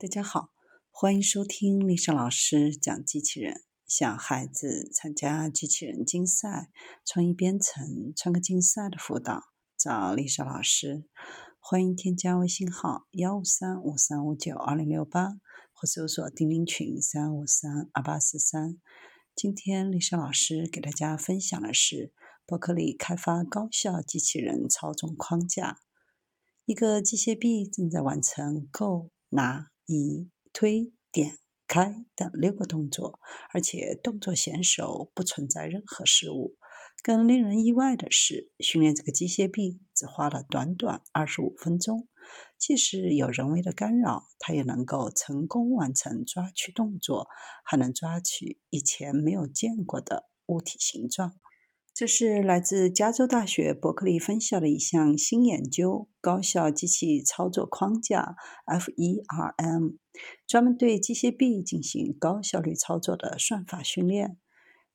大家好，欢迎收听丽莎老师讲机器人。想孩子参加机器人竞赛、创意编程、创客竞赛的辅导，找丽莎老师。欢迎添加微信号幺五三五三五九二零六八，或搜索钉钉群三五三二八四三。今天丽莎老师给大家分享的是伯克利开发高效机器人操纵框架。一个机械臂正在完成够拿。移、推、点、开等六个动作，而且动作娴熟，不存在任何失误。更令人意外的是，训练这个机械臂只花了短短二十五分钟。即使有人为的干扰，它也能够成功完成抓取动作，还能抓取以前没有见过的物体形状。这是来自加州大学伯克利分校的一项新研究——高效机器操作框架 （FERM），专门对机械臂进行高效率操作的算法训练。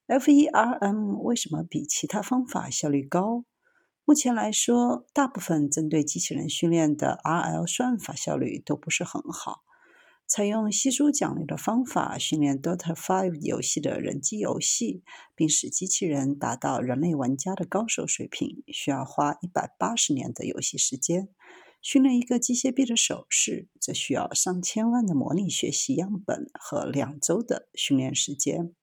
FERM 为什么比其他方法效率高？目前来说，大部分针对机器人训练的 RL 算法效率都不是很好。采用稀疏奖励的方法训练 Dota Five 游戏的人机游戏，并使机器人达到人类玩家的高手水平，需要花一百八十年的游戏时间。训练一个机械臂的手势，则需要上千万的模拟学习样本和两周的训练时间。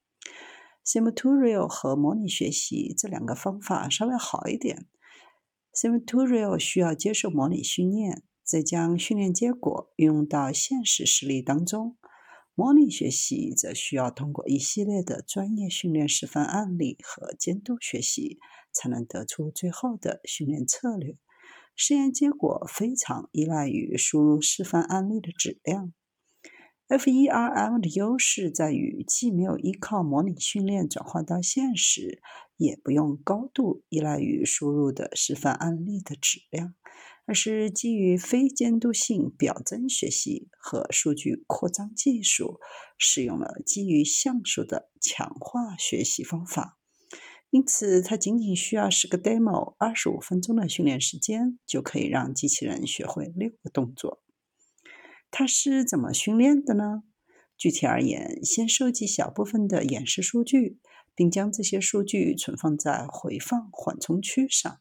Simtutorial 和模拟学习这两个方法稍微好一点。Simtutorial 需要接受模拟训练。再将训练结果运用到现实实例当中，模拟学习则需要通过一系列的专业训练示范案例和监督学习，才能得出最后的训练策略。实验结果非常依赖于输入示范案例的质量。FERM 的优势在于，既没有依靠模拟训练转换到现实，也不用高度依赖于输入的示范案例的质量。而是基于非监督性表征学习和数据扩张技术，使用了基于像素的强化学习方法。因此，它仅仅需要十个 demo、二十五分钟的训练时间，就可以让机器人学会六个动作。它是怎么训练的呢？具体而言，先收集小部分的演示数据，并将这些数据存放在回放缓冲区上。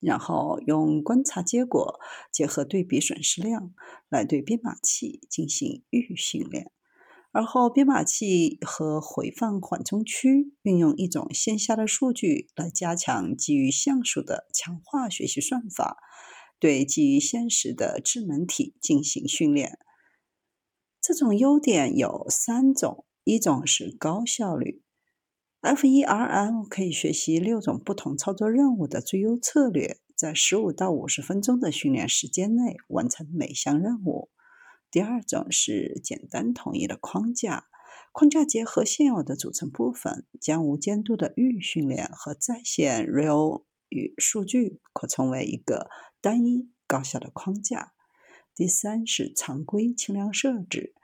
然后用观察结果结合对比损失量来对编码器进行预训练，而后编码器和回放缓冲区运用一种线下的数据来加强基于像素的强化学习算法，对基于现实的智能体进行训练。这种优点有三种：一种是高效率。FERM 可以学习六种不同操作任务的最优策略，在十五到五十分钟的训练时间内完成每项任务。第二种是简单统一的框架，框架结合现有的组成部分，将无监督的预训练和在线 real 与数据扩充为一个单一高效的框架。第三是常规轻量设置。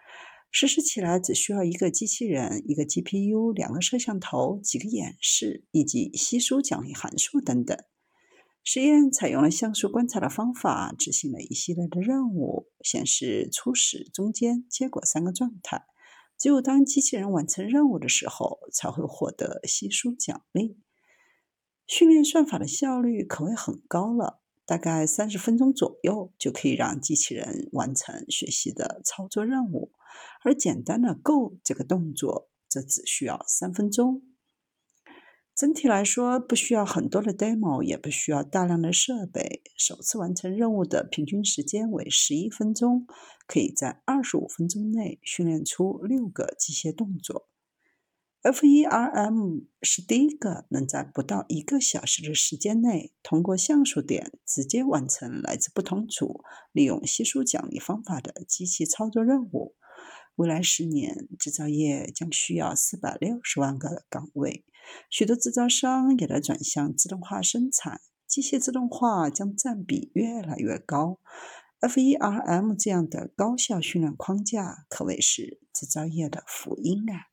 实施起来只需要一个机器人、一个 GPU、两个摄像头、几个演示以及稀疏奖励函数等等。实验采用了像素观察的方法，执行了一系列的任务，显示初始、中间、结果三个状态。只有当机器人完成任务的时候，才会获得稀疏奖励。训练算法的效率可谓很高了。大概三十分钟左右就可以让机器人完成学习的操作任务，而简单的 Go 这个动作则只需要三分钟。整体来说，不需要很多的 demo，也不需要大量的设备，首次完成任务的平均时间为十一分钟，可以在二十五分钟内训练出六个机械动作。FERM 是第一个能在不到一个小时的时间内，通过像素点直接完成来自不同组利用稀疏奖励方法的机器操作任务。未来十年，制造业将需要四百六十万个岗位，许多制造商也在转向自动化生产，机械自动化将占比越来越高。FERM 这样的高效训练框架可谓是制造业的福音啊！